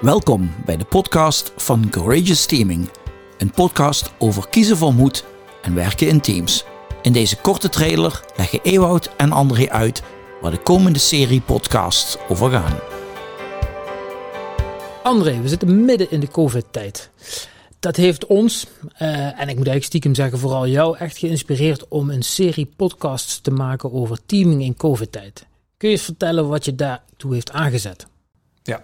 Welkom bij de podcast van Courageous Teaming, een podcast over kiezen voor moed en werken in teams. In deze korte trailer leggen Ewout en André uit waar de komende serie podcasts over gaan. André, we zitten midden in de COVID-tijd. Dat heeft ons, eh, en ik moet eigenlijk stiekem zeggen vooral jou, echt geïnspireerd om een serie podcasts te maken over teaming in COVID-tijd. Kun je eens vertellen wat je daartoe heeft aangezet? Ja.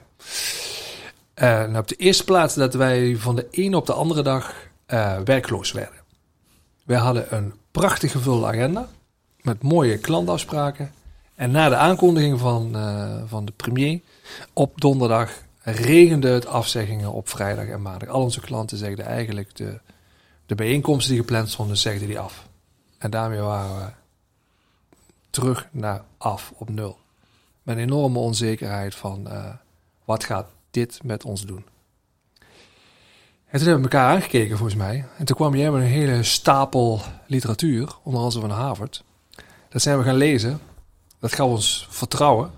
Uh, nou op de eerste plaats dat wij van de een op de andere dag uh, werkloos werden. Wij hadden een prachtig gevulde agenda met mooie klantafspraken. En na de aankondiging van, uh, van de premier op donderdag regende het afzeggingen op vrijdag en maandag. Al onze klanten zegden eigenlijk de, de bijeenkomsten die gepland stonden, zegden die af. En daarmee waren we terug naar af op nul. Met een enorme onzekerheid van uh, wat gaat dit met ons doen. En toen hebben we elkaar aangekeken volgens mij. En toen kwam jij met een hele stapel literatuur, onder andere van Harvard. Dat zijn we gaan lezen. Dat gaf ons vertrouwen.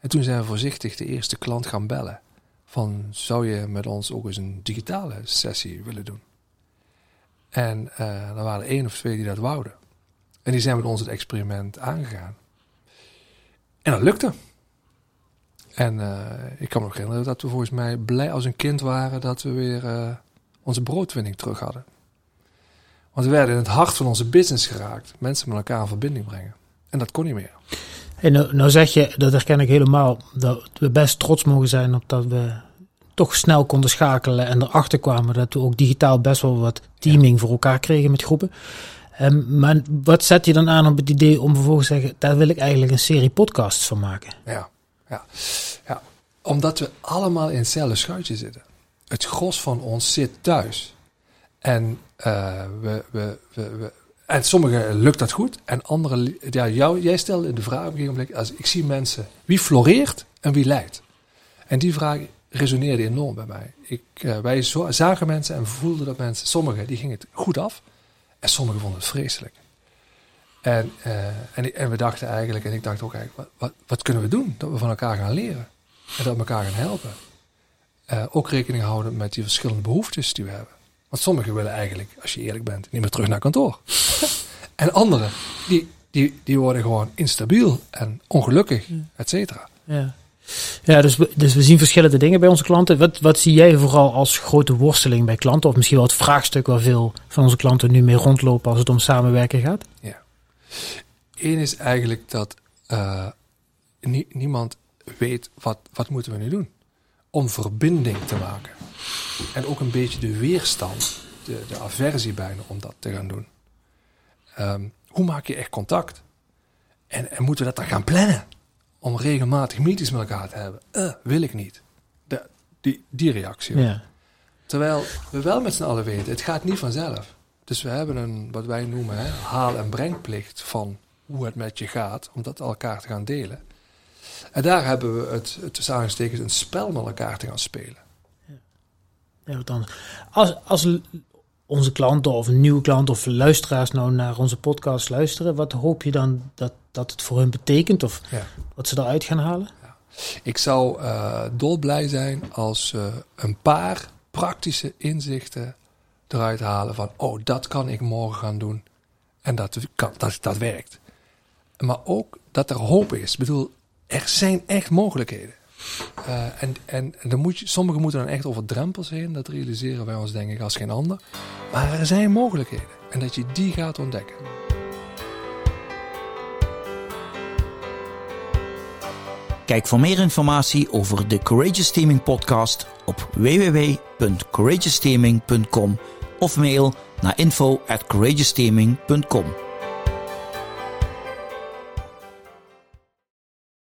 En toen zijn we voorzichtig de eerste klant gaan bellen. Van, zou je met ons ook eens een digitale sessie willen doen? En uh, er waren er één of twee die dat wouden. En die zijn met ons het experiment aangegaan. En dat lukte. En uh, ik kan me nog herinneren dat we volgens mij blij als een kind waren dat we weer uh, onze broodwinning terug hadden. Want we werden in het hart van onze business geraakt. Mensen met elkaar in verbinding brengen. En dat kon niet meer. Nou, nou zeg je, dat herken ik helemaal, dat we best trots mogen zijn op dat we toch snel konden schakelen en erachter kwamen dat we ook digitaal best wel wat teaming ja. voor elkaar kregen met groepen. Um, maar wat zet je dan aan op het idee om vervolgens te zeggen, daar wil ik eigenlijk een serie podcasts van maken? Ja, ja, ja. omdat we allemaal in hetzelfde schuitje zitten. Het gros van ons zit thuis. En, uh, we, we, we, en sommigen lukt dat goed. En anderen, ja, jou, jij stelde de vraag op een gegeven als ik zie mensen, wie floreert en wie leidt? En die vraag resoneerde enorm bij mij. Ik, uh, wij zagen mensen en voelden dat mensen, sommigen die gingen het goed af. En sommigen vonden het vreselijk. En, uh, en, en, we dachten eigenlijk, en ik dacht ook eigenlijk, wat, wat, wat, kunnen we doen? Dat we van elkaar gaan leren. En dat we elkaar gaan helpen. Uh, ook rekening houden met die verschillende behoeftes die we hebben. Want sommigen willen eigenlijk, als je eerlijk bent, niet meer terug naar kantoor. en anderen, die, die, die worden gewoon instabiel en ongelukkig, et cetera. Ja. Ja, dus we, dus we zien verschillende dingen bij onze klanten. Wat, wat zie jij vooral als grote worsteling bij klanten? Of misschien wel het vraagstuk waar veel van onze klanten nu mee rondlopen als het om samenwerken gaat? Ja. Eén is eigenlijk dat uh, nie, niemand weet wat, wat moeten we nu doen om verbinding te maken. En ook een beetje de weerstand, de, de aversie bijna om dat te gaan doen. Um, hoe maak je echt contact? En, en moeten we dat dan gaan plannen? om regelmatig meetings met elkaar te hebben. Uh, wil ik niet. De, die, die reactie. Ja. Terwijl we wel met z'n allen weten, het gaat niet vanzelf. Dus we hebben een, wat wij noemen, hè, haal- en brengplicht van hoe het met je gaat, om dat elkaar te gaan delen. En daar hebben we het, het tussen een spel met elkaar te gaan spelen. Ja. Dan, als, als onze klanten of een nieuwe klant of luisteraars nou naar onze podcast luisteren, wat hoop je dan dat, dat het voor hun betekent of ja. wat ze eruit gaan halen? Ja. Ik zou uh, dolblij zijn als uh, een paar praktische inzichten eruit halen van, oh, dat kan ik morgen gaan doen en dat, kan, dat, dat werkt. Maar ook dat er hoop is. Ik bedoel, er zijn echt mogelijkheden. Uh, en en dan moet je, sommigen moeten dan echt over drempels heen. Dat realiseren wij ons denk ik als geen ander. Maar er zijn mogelijkheden. En dat je die gaat ontdekken. Kijk voor meer informatie over de Courageous Teaming podcast op www.courageousteaming.com of mail naar info at courageousteaming.com.